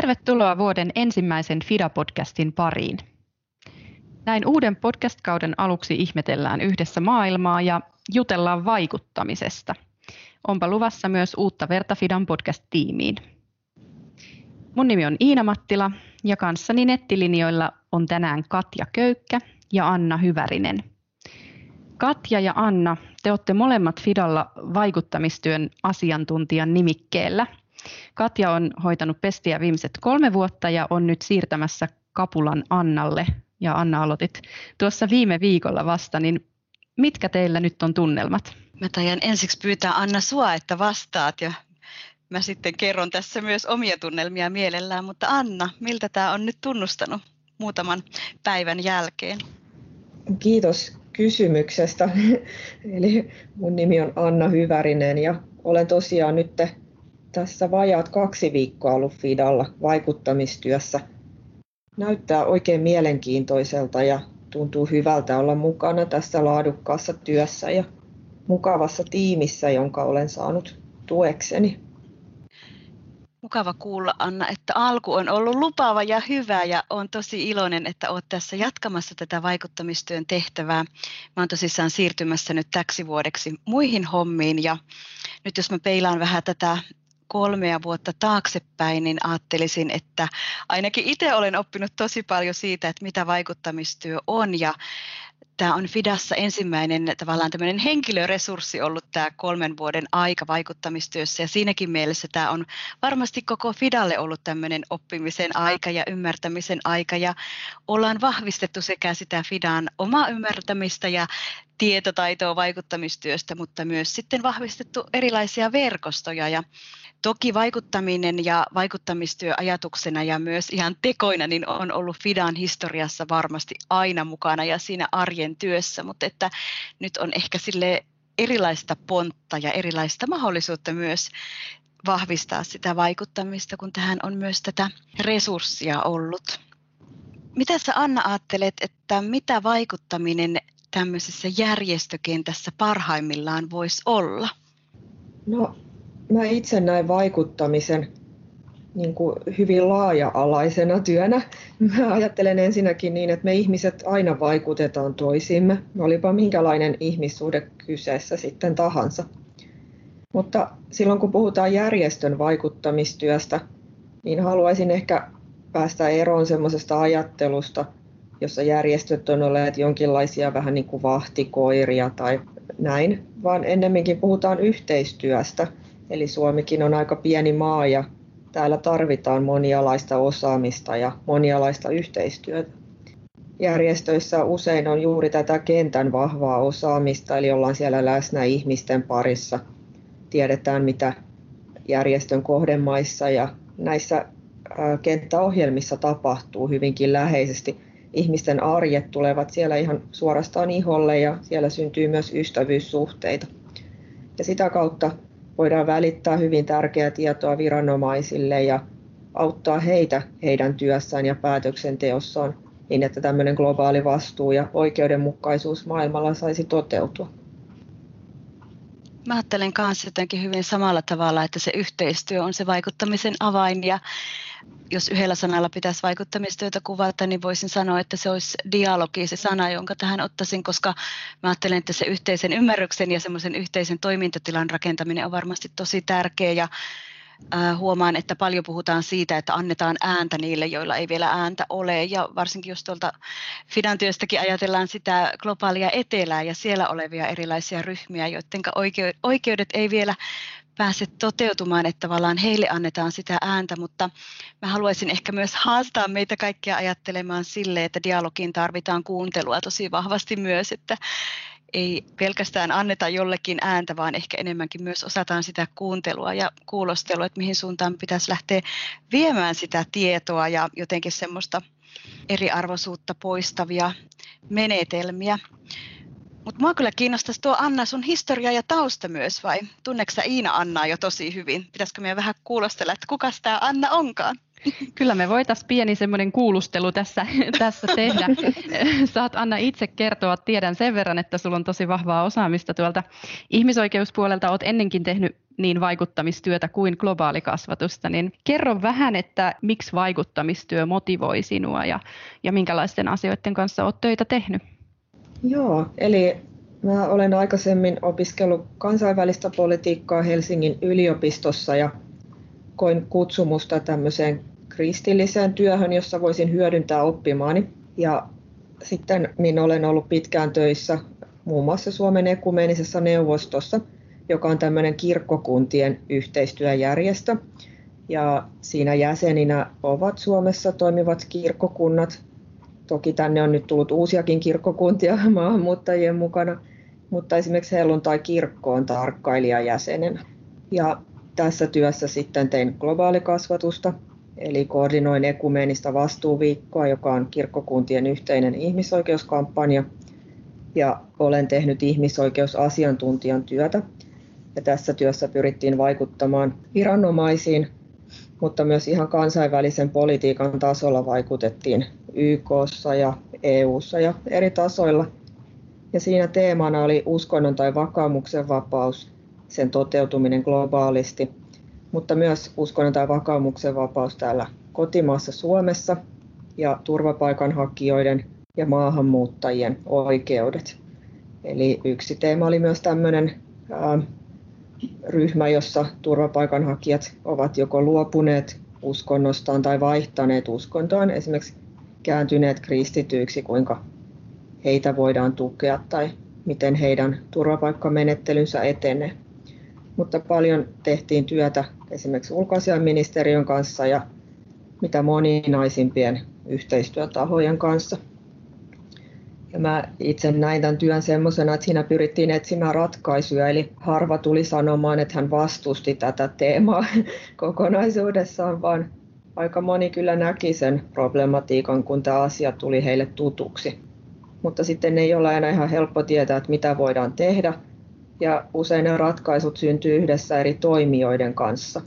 Tervetuloa vuoden ensimmäisen FIDA-podcastin pariin. Näin uuden podcast-kauden aluksi ihmetellään yhdessä maailmaa ja jutellaan vaikuttamisesta. Onpa luvassa myös uutta verta FIDAn podcast-tiimiin. Mun nimi on Iina Mattila ja kanssani nettilinjoilla on tänään Katja Köykkä ja Anna Hyvärinen. Katja ja Anna, te olette molemmat Fidalla vaikuttamistyön asiantuntijan nimikkeellä – Katja on hoitanut pestiä viimeiset kolme vuotta ja on nyt siirtämässä kapulan Annalle. Ja Anna aloitit tuossa viime viikolla vasta, niin mitkä teillä nyt on tunnelmat? Mä tajan ensiksi pyytää Anna sua, että vastaat ja mä sitten kerron tässä myös omia tunnelmia mielellään, mutta Anna, miltä tämä on nyt tunnustanut muutaman päivän jälkeen? Kiitos kysymyksestä. Eli mun nimi on Anna Hyvärinen ja olen tosiaan nyt tässä vajaat kaksi viikkoa ollut Fidalla vaikuttamistyössä. Näyttää oikein mielenkiintoiselta ja tuntuu hyvältä olla mukana tässä laadukkaassa työssä ja mukavassa tiimissä, jonka olen saanut tuekseni. Mukava kuulla Anna, että alku on ollut lupaava ja hyvä ja olen tosi iloinen, että olet tässä jatkamassa tätä vaikuttamistyön tehtävää. Olen tosissaan siirtymässä nyt täksi vuodeksi muihin hommiin ja nyt jos mä peilaan vähän tätä kolmea vuotta taaksepäin, niin ajattelisin, että ainakin itse olen oppinut tosi paljon siitä, että mitä vaikuttamistyö on. Ja tämä on Fidassa ensimmäinen tavallaan tämmöinen henkilöresurssi ollut tämä kolmen vuoden aika vaikuttamistyössä. Ja siinäkin mielessä tämä on varmasti koko Fidalle ollut tämmöinen oppimisen aika ja ymmärtämisen aika. Ja ollaan vahvistettu sekä sitä Fidan omaa ymmärtämistä ja tietotaitoa vaikuttamistyöstä, mutta myös sitten vahvistettu erilaisia verkostoja. Ja Toki vaikuttaminen ja vaikuttamistyö ajatuksena ja myös ihan tekoina niin on ollut Fidan historiassa varmasti aina mukana ja siinä arjen työssä, mutta että nyt on ehkä sille erilaista pontta ja erilaista mahdollisuutta myös vahvistaa sitä vaikuttamista, kun tähän on myös tätä resurssia ollut. Mitä sä Anna ajattelet, että mitä vaikuttaminen tämmöisessä järjestökentässä parhaimmillaan voisi olla? No mä itse näen vaikuttamisen niin kuin hyvin laaja-alaisena työnä. Mä ajattelen ensinnäkin niin, että me ihmiset aina vaikutetaan toisiimme, olipa minkälainen ihmissuhde kyseessä sitten tahansa. Mutta silloin kun puhutaan järjestön vaikuttamistyöstä, niin haluaisin ehkä päästä eroon semmoisesta ajattelusta, jossa järjestöt on olleet jonkinlaisia vähän niin kuin vahtikoiria tai näin, vaan ennemminkin puhutaan yhteistyöstä – Eli Suomikin on aika pieni maa ja täällä tarvitaan monialaista osaamista ja monialaista yhteistyötä. Järjestöissä usein on juuri tätä kentän vahvaa osaamista, eli ollaan siellä läsnä ihmisten parissa. Tiedetään, mitä järjestön kohdemaissa ja näissä kenttäohjelmissa tapahtuu hyvinkin läheisesti. Ihmisten arjet tulevat siellä ihan suorastaan iholle ja siellä syntyy myös ystävyyssuhteita. Ja sitä kautta voidaan välittää hyvin tärkeää tietoa viranomaisille ja auttaa heitä heidän työssään ja päätöksenteossaan niin, että tämmöinen globaali vastuu ja oikeudenmukaisuus maailmalla saisi toteutua. Mä ajattelen kanssa jotenkin hyvin samalla tavalla, että se yhteistyö on se vaikuttamisen avain ja jos yhdellä sanalla pitäisi vaikuttamistyötä kuvata, niin voisin sanoa, että se olisi dialogi, se sana, jonka tähän ottaisin, koska mä ajattelen, että se yhteisen ymmärryksen ja semmoisen yhteisen toimintatilan rakentaminen on varmasti tosi tärkeä ja huomaan, että paljon puhutaan siitä, että annetaan ääntä niille, joilla ei vielä ääntä ole. Ja varsinkin jos tuolta Fidan työstäkin ajatellaan sitä globaalia etelää ja siellä olevia erilaisia ryhmiä, joiden oikeudet ei vielä pääse toteutumaan, että tavallaan heille annetaan sitä ääntä, mutta mä haluaisin ehkä myös haastaa meitä kaikkia ajattelemaan sille, että dialogiin tarvitaan kuuntelua tosi vahvasti myös, että ei pelkästään anneta jollekin ääntä, vaan ehkä enemmänkin myös osataan sitä kuuntelua ja kuulostelua, että mihin suuntaan pitäisi lähteä viemään sitä tietoa ja jotenkin semmoista eriarvoisuutta poistavia menetelmiä. Mutta mua kyllä kiinnostaisi tuo Anna sun historia ja tausta myös, vai tunneeko sä Iina Annaa jo tosi hyvin? Pitäisikö meidän vähän kuulostella, että kuka tämä Anna onkaan? Kyllä me voitaisiin pieni semmoinen kuulustelu tässä, tässä tehdä. Saat Anna itse kertoa, tiedän sen verran, että sulla on tosi vahvaa osaamista tuolta ihmisoikeuspuolelta. Olet ennenkin tehnyt niin vaikuttamistyötä kuin globaalikasvatusta, niin kerro vähän, että miksi vaikuttamistyö motivoi sinua ja, ja minkälaisten asioiden kanssa olet töitä tehnyt? Joo, eli mä olen aikaisemmin opiskellut kansainvälistä politiikkaa Helsingin yliopistossa ja koin kutsumusta tämmöiseen kristilliseen työhön, jossa voisin hyödyntää oppimaani. Ja sitten niin olen ollut pitkään töissä muun muassa Suomen ekumeenisessa neuvostossa, joka on tämmöinen kirkkokuntien yhteistyöjärjestö. Ja siinä jäseninä ovat Suomessa toimivat kirkkokunnat. Toki tänne on nyt tullut uusiakin kirkkokuntia maahanmuuttajien mukana, mutta esimerkiksi helluntai-kirkko on tarkkailijajäsenen. Ja tässä työssä sitten tein globaalikasvatusta, eli koordinoin ekumeenista vastuuviikkoa, joka on kirkkokuntien yhteinen ihmisoikeuskampanja, ja olen tehnyt ihmisoikeusasiantuntijan työtä. Ja tässä työssä pyrittiin vaikuttamaan viranomaisiin, mutta myös ihan kansainvälisen politiikan tasolla vaikutettiin YKssa ja EUssa ja eri tasoilla. Ja siinä teemana oli uskonnon tai vakaumuksen vapaus, sen toteutuminen globaalisti, mutta myös uskonnon tai vakaumuksen vapaus täällä kotimaassa Suomessa ja turvapaikanhakijoiden ja maahanmuuttajien oikeudet. Eli yksi teema oli myös tämmöinen ryhmä, jossa turvapaikanhakijat ovat joko luopuneet uskonnostaan tai vaihtaneet uskontoaan, esimerkiksi kääntyneet kristityiksi, kuinka heitä voidaan tukea tai miten heidän turvapaikkamenettelynsä etenee. Mutta paljon tehtiin työtä esimerkiksi ulkoasiainministeriön kanssa ja mitä moninaisimpien yhteistyötahojen kanssa – ja mä itse näin tämän työn semmoisena, että siinä pyrittiin etsimään ratkaisuja, eli harva tuli sanomaan, että hän vastusti tätä teemaa kokonaisuudessaan, vaan aika moni kyllä näki sen problematiikan, kun tämä asia tuli heille tutuksi. Mutta sitten ei ole enää ihan helppo tietää, että mitä voidaan tehdä, ja usein ne ratkaisut syntyy yhdessä eri toimijoiden kanssa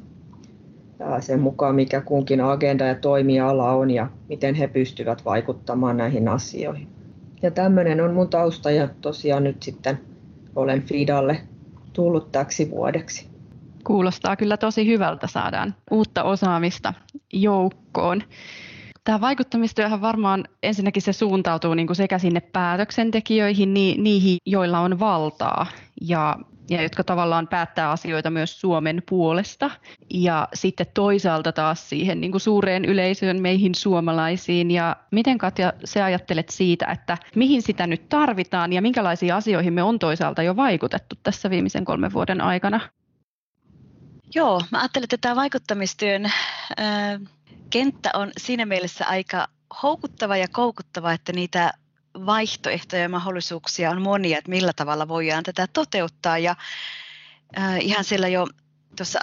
sen mukaan, mikä kunkin agenda ja toimiala on ja miten he pystyvät vaikuttamaan näihin asioihin. Ja tämmöinen on mun tausta ja tosiaan nyt sitten olen Fidalle tullut täksi vuodeksi. Kuulostaa kyllä tosi hyvältä, saadaan uutta osaamista joukkoon. Tämä vaikuttamistyöhän varmaan ensinnäkin se suuntautuu niin kuin sekä sinne päätöksentekijöihin, niin niihin, joilla on valtaa ja ja jotka tavallaan päättää asioita myös Suomen puolesta. Ja sitten toisaalta taas siihen niin kuin suureen yleisöön, meihin suomalaisiin. Ja miten Katja, sä ajattelet siitä, että mihin sitä nyt tarvitaan ja minkälaisiin asioihin me on toisaalta jo vaikutettu tässä viimeisen kolmen vuoden aikana? Joo, mä ajattelen, että tämä vaikuttamistyön äh, kenttä on siinä mielessä aika houkuttava ja koukuttava, että niitä vaihtoehtoja ja mahdollisuuksia on monia, että millä tavalla voidaan tätä toteuttaa. Ja äh, ihan siellä jo tuossa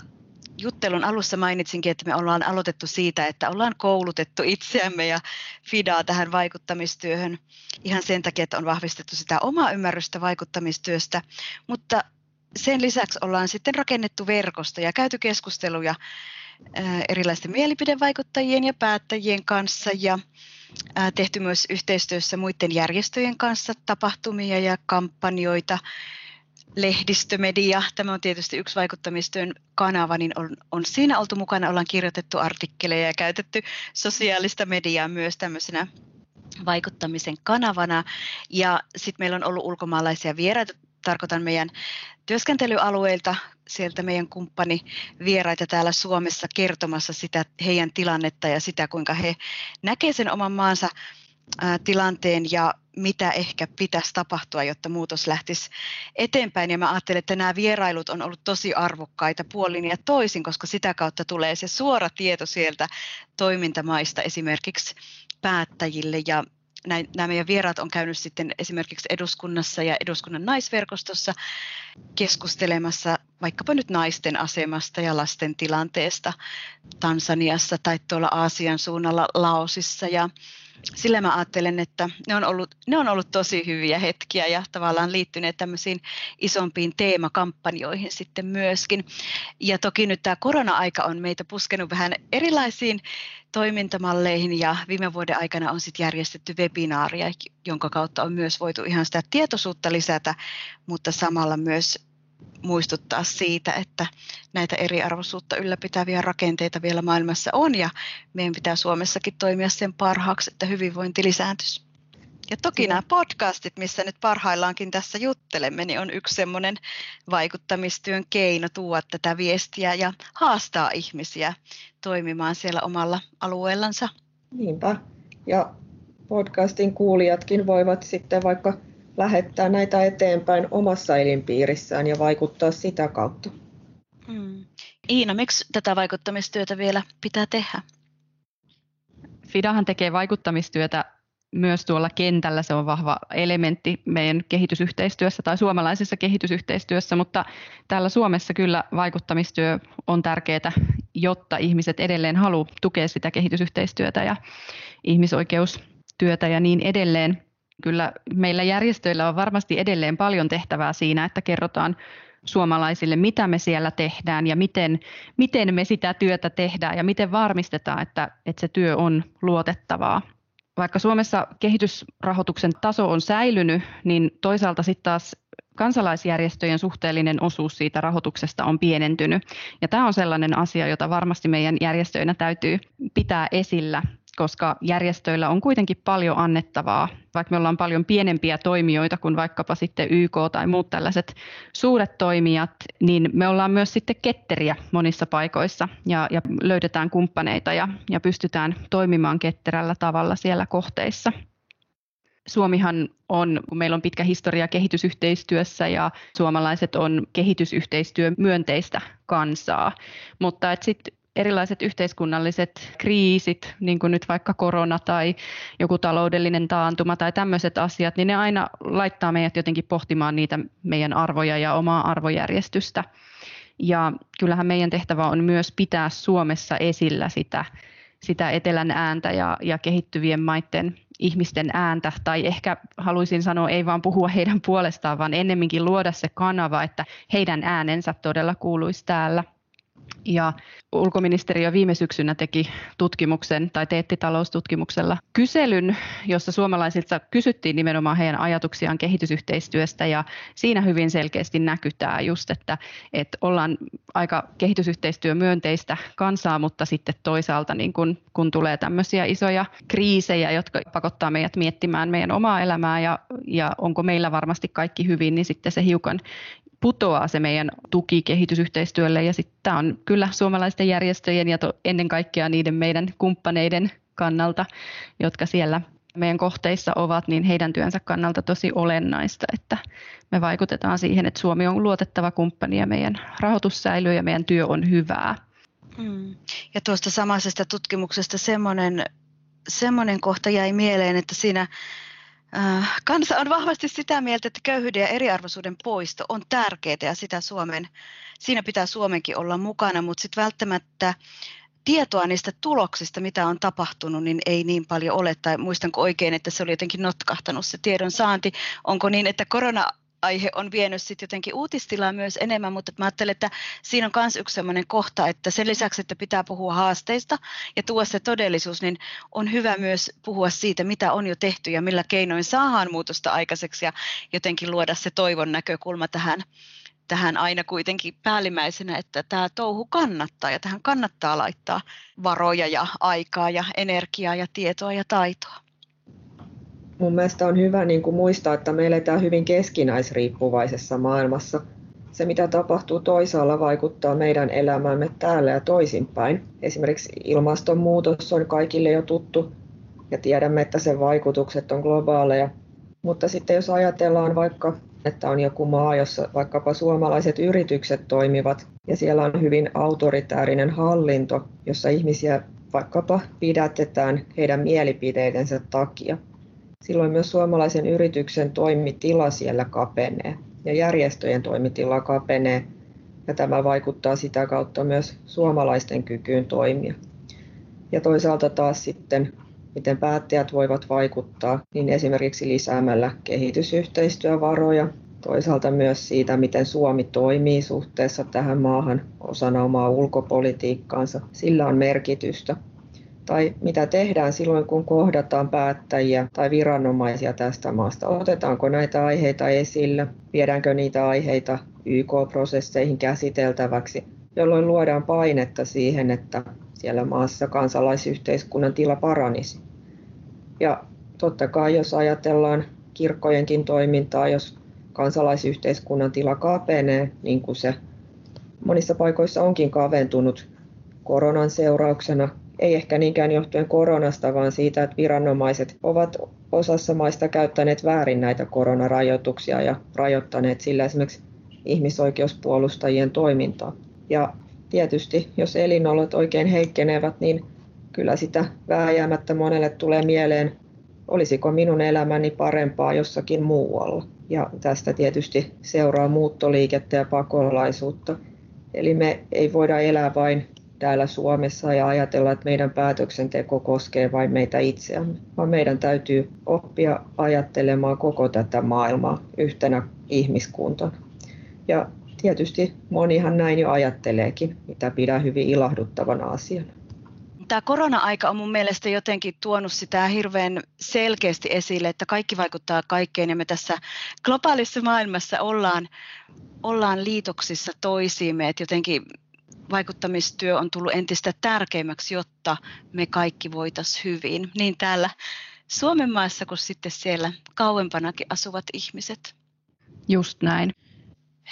juttelun alussa mainitsinkin, että me ollaan aloitettu siitä, että ollaan koulutettu itseämme ja FIDAa tähän vaikuttamistyöhön ihan sen takia, että on vahvistettu sitä omaa ymmärrystä vaikuttamistyöstä, mutta sen lisäksi ollaan sitten rakennettu verkosto ja käyty keskusteluja erilaisten mielipidevaikuttajien ja päättäjien kanssa ja tehty myös yhteistyössä muiden järjestöjen kanssa tapahtumia ja kampanjoita, lehdistömedia, tämä on tietysti yksi vaikuttamistyön kanava, niin on, on siinä oltu mukana, ollaan kirjoitettu artikkeleja ja käytetty sosiaalista mediaa myös tämmöisenä vaikuttamisen kanavana. Ja sitten meillä on ollut ulkomaalaisia vieraita, tarkoitan meidän työskentelyalueilta, sieltä meidän kumppani vieraita täällä Suomessa kertomassa sitä heidän tilannetta ja sitä, kuinka he näkevät sen oman maansa tilanteen ja mitä ehkä pitäisi tapahtua, jotta muutos lähtisi eteenpäin. Ja mä ajattelen, että nämä vierailut on ollut tosi arvokkaita puolin ja toisin, koska sitä kautta tulee se suora tieto sieltä toimintamaista esimerkiksi päättäjille ja näin, nämä meidän vieraat on käynyt sitten esimerkiksi eduskunnassa ja eduskunnan naisverkostossa keskustelemassa vaikkapa nyt naisten asemasta ja lasten tilanteesta Tansaniassa tai tuolla Aasian suunnalla Laosissa. Ja sillä mä ajattelen, että ne on, ollut, ne on ollut tosi hyviä hetkiä ja tavallaan liittyneet tämmöisiin isompiin teemakampanjoihin sitten myöskin. Ja toki nyt tämä korona-aika on meitä puskenut vähän erilaisiin toimintamalleihin ja viime vuoden aikana on sitten järjestetty webinaaria, jonka kautta on myös voitu ihan sitä tietoisuutta lisätä, mutta samalla myös muistuttaa siitä, että näitä eriarvoisuutta ylläpitäviä rakenteita vielä maailmassa on ja meidän pitää Suomessakin toimia sen parhaaksi, että hyvinvointi lisääntyisi. Ja toki nämä podcastit, missä nyt parhaillaankin tässä juttelemme, niin on yksi semmoinen vaikuttamistyön keino tuoda tätä viestiä ja haastaa ihmisiä toimimaan siellä omalla alueellansa. Niinpä. Ja podcastin kuulijatkin voivat sitten vaikka lähettää näitä eteenpäin omassa elinpiirissään ja vaikuttaa sitä kautta. Hmm. Iina, miksi tätä vaikuttamistyötä vielä pitää tehdä? Fidahan tekee vaikuttamistyötä myös tuolla kentällä se on vahva elementti meidän kehitysyhteistyössä tai suomalaisessa kehitysyhteistyössä, mutta täällä Suomessa kyllä vaikuttamistyö on tärkeää, jotta ihmiset edelleen haluavat tukea sitä kehitysyhteistyötä ja ihmisoikeustyötä ja niin edelleen. Kyllä meillä järjestöillä on varmasti edelleen paljon tehtävää siinä, että kerrotaan suomalaisille, mitä me siellä tehdään ja miten, miten me sitä työtä tehdään ja miten varmistetaan, että, että se työ on luotettavaa vaikka Suomessa kehitysrahoituksen taso on säilynyt, niin toisaalta sitten taas kansalaisjärjestöjen suhteellinen osuus siitä rahoituksesta on pienentynyt. Ja tämä on sellainen asia, jota varmasti meidän järjestöinä täytyy pitää esillä koska järjestöillä on kuitenkin paljon annettavaa, vaikka me ollaan paljon pienempiä toimijoita kuin vaikkapa sitten YK tai muut tällaiset suuret toimijat, niin me ollaan myös sitten ketteriä monissa paikoissa ja, ja löydetään kumppaneita ja, ja pystytään toimimaan ketterällä tavalla siellä kohteissa. Suomihan on, kun meillä on pitkä historia kehitysyhteistyössä ja suomalaiset on kehitysyhteistyö myönteistä kansaa, mutta sitten erilaiset yhteiskunnalliset kriisit, niin kuin nyt vaikka korona tai joku taloudellinen taantuma tai tämmöiset asiat, niin ne aina laittaa meidät jotenkin pohtimaan niitä meidän arvoja ja omaa arvojärjestystä. Ja kyllähän meidän tehtävä on myös pitää Suomessa esillä sitä, sitä etelän ääntä ja, ja kehittyvien maiden ihmisten ääntä, tai ehkä haluaisin sanoa, ei vaan puhua heidän puolestaan, vaan ennemminkin luoda se kanava, että heidän äänensä todella kuuluisi täällä – ja ulkoministeriö viime syksynä teki tutkimuksen tai teetti taloustutkimuksella kyselyn, jossa suomalaisilta kysyttiin nimenomaan heidän ajatuksiaan kehitysyhteistyöstä ja siinä hyvin selkeästi näkytää just, että, että ollaan aika kehitysyhteistyömyönteistä kansaa, mutta sitten toisaalta niin kun, kun tulee tämmöisiä isoja kriisejä, jotka pakottaa meidät miettimään meidän omaa elämää ja, ja onko meillä varmasti kaikki hyvin, niin sitten se hiukan putoaa se meidän tuki kehitysyhteistyölle ja sitten tämä on kyllä suomalaisten järjestöjen ja to, ennen kaikkea niiden meidän kumppaneiden kannalta, jotka siellä meidän kohteissa ovat, niin heidän työnsä kannalta tosi olennaista, että me vaikutetaan siihen, että Suomi on luotettava kumppani ja meidän rahoitus säilyy ja meidän työ on hyvää. Mm. Ja tuosta samaisesta tutkimuksesta semmoinen, semmoinen kohta jäi mieleen, että siinä kansa on vahvasti sitä mieltä, että köyhyyden ja eriarvoisuuden poisto on tärkeää ja sitä Suomen, siinä pitää Suomenkin olla mukana, mutta sitten välttämättä tietoa niistä tuloksista, mitä on tapahtunut, niin ei niin paljon ole. Tai muistanko oikein, että se oli jotenkin notkahtanut se tiedon saanti. Onko niin, että korona aihe on vienyt sitten jotenkin uutistilaa myös enemmän, mutta mä ajattelen, että siinä on myös yksi sellainen kohta, että sen lisäksi, että pitää puhua haasteista ja tuoda se todellisuus, niin on hyvä myös puhua siitä, mitä on jo tehty ja millä keinoin saadaan muutosta aikaiseksi ja jotenkin luoda se toivon näkökulma tähän, tähän aina kuitenkin päällimmäisenä, että tämä touhu kannattaa ja tähän kannattaa laittaa varoja ja aikaa ja energiaa ja tietoa ja taitoa mun mielestä on hyvä niin kuin muistaa, että me eletään hyvin keskinäisriippuvaisessa maailmassa. Se, mitä tapahtuu toisaalla, vaikuttaa meidän elämäämme täällä ja toisinpäin. Esimerkiksi ilmastonmuutos on kaikille jo tuttu ja tiedämme, että sen vaikutukset on globaaleja. Mutta sitten jos ajatellaan vaikka, että on joku maa, jossa vaikkapa suomalaiset yritykset toimivat ja siellä on hyvin autoritäärinen hallinto, jossa ihmisiä vaikkapa pidätetään heidän mielipiteidensä takia, Silloin myös suomalaisen yrityksen toimitila siellä kapenee ja järjestöjen toimitila kapenee ja tämä vaikuttaa sitä kautta myös suomalaisten kykyyn toimia. Ja toisaalta taas sitten, miten päättäjät voivat vaikuttaa, niin esimerkiksi lisäämällä kehitysyhteistyövaroja, toisaalta myös siitä, miten Suomi toimii suhteessa tähän maahan osana omaa ulkopolitiikkaansa. Sillä on merkitystä tai mitä tehdään silloin, kun kohdataan päättäjiä tai viranomaisia tästä maasta. Otetaanko näitä aiheita esille, viedäänkö niitä aiheita YK-prosesseihin käsiteltäväksi, jolloin luodaan painetta siihen, että siellä maassa kansalaisyhteiskunnan tila paranisi. Ja totta kai, jos ajatellaan kirkkojenkin toimintaa, jos kansalaisyhteiskunnan tila kapenee, niin kuin se monissa paikoissa onkin kaventunut koronan seurauksena, ei ehkä niinkään johtuen koronasta, vaan siitä, että viranomaiset ovat osassa maista käyttäneet väärin näitä koronarajoituksia ja rajoittaneet sillä esimerkiksi ihmisoikeuspuolustajien toimintaa. Ja tietysti, jos elinolot oikein heikkenevät, niin kyllä sitä vääjäämättä monelle tulee mieleen, olisiko minun elämäni parempaa jossakin muualla. Ja tästä tietysti seuraa muuttoliikettä ja pakolaisuutta. Eli me ei voida elää vain täällä Suomessa ja ajatella, että meidän päätöksenteko koskee vain meitä itseämme, vaan meidän täytyy oppia ajattelemaan koko tätä maailmaa yhtenä ihmiskuntana. Ja tietysti monihan näin jo ajatteleekin, mitä pidän hyvin ilahduttavana asiana. Tämä korona-aika on mun mielestä jotenkin tuonut sitä hirveän selkeästi esille, että kaikki vaikuttaa kaikkeen ja me tässä globaalissa maailmassa ollaan, ollaan liitoksissa toisiimme, että jotenkin vaikuttamistyö on tullut entistä tärkeämmäksi, jotta me kaikki voitaisiin hyvin, niin täällä Suomen maassa kuin sitten siellä kauempanakin asuvat ihmiset. Just näin.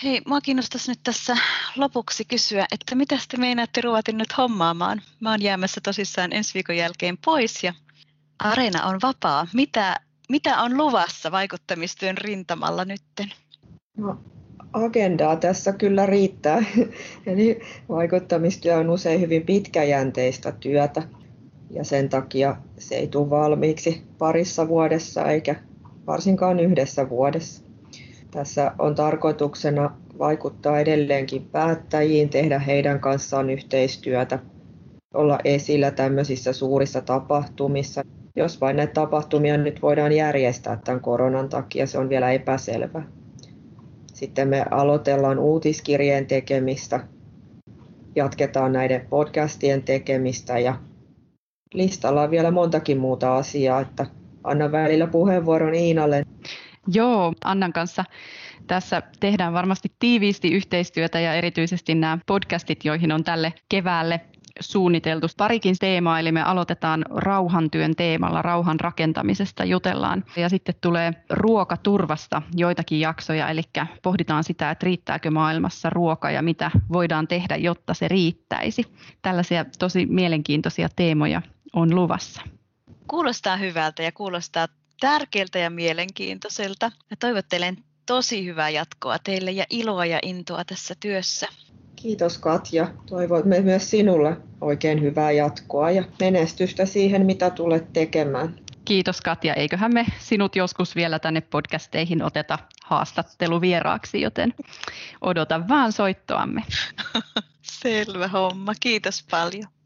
Hei, mua kiinnostaisi nyt tässä lopuksi kysyä, että mitä te meinaatte ruvata nyt hommaamaan? Mä oon jäämässä tosissaan ensi viikon jälkeen pois ja areena on vapaa. Mitä, mitä on luvassa vaikuttamistyön rintamalla nytten? No, agendaa tässä kyllä riittää. Eli vaikuttamistyö on usein hyvin pitkäjänteistä työtä ja sen takia se ei tule valmiiksi parissa vuodessa eikä varsinkaan yhdessä vuodessa. Tässä on tarkoituksena vaikuttaa edelleenkin päättäjiin, tehdä heidän kanssaan yhteistyötä, olla esillä tämmöisissä suurissa tapahtumissa. Jos vain näitä tapahtumia nyt voidaan järjestää tämän koronan takia, se on vielä epäselvä. Sitten me aloitellaan uutiskirjeen tekemistä, jatketaan näiden podcastien tekemistä ja listalla on vielä montakin muuta asiaa, että annan välillä puheenvuoron Iinalle. Joo, Annan kanssa tässä tehdään varmasti tiiviisti yhteistyötä ja erityisesti nämä podcastit, joihin on tälle keväälle suunniteltu parikin teemaa, eli me aloitetaan rauhantyön teemalla, rauhan rakentamisesta jutellaan. Ja sitten tulee ruokaturvasta joitakin jaksoja, eli pohditaan sitä, että riittääkö maailmassa ruoka ja mitä voidaan tehdä, jotta se riittäisi. Tällaisia tosi mielenkiintoisia teemoja on luvassa. Kuulostaa hyvältä ja kuulostaa tärkeältä ja mielenkiintoiselta. Ja toivottelen tosi hyvää jatkoa teille ja iloa ja intoa tässä työssä. Kiitos Katja. Toivomme myös sinulle oikein hyvää jatkoa ja menestystä siihen, mitä tulet tekemään. Kiitos Katja. Eiköhän me sinut joskus vielä tänne podcasteihin oteta haastatteluvieraaksi, joten odota vaan soittoamme. Selvä homma. Kiitos paljon.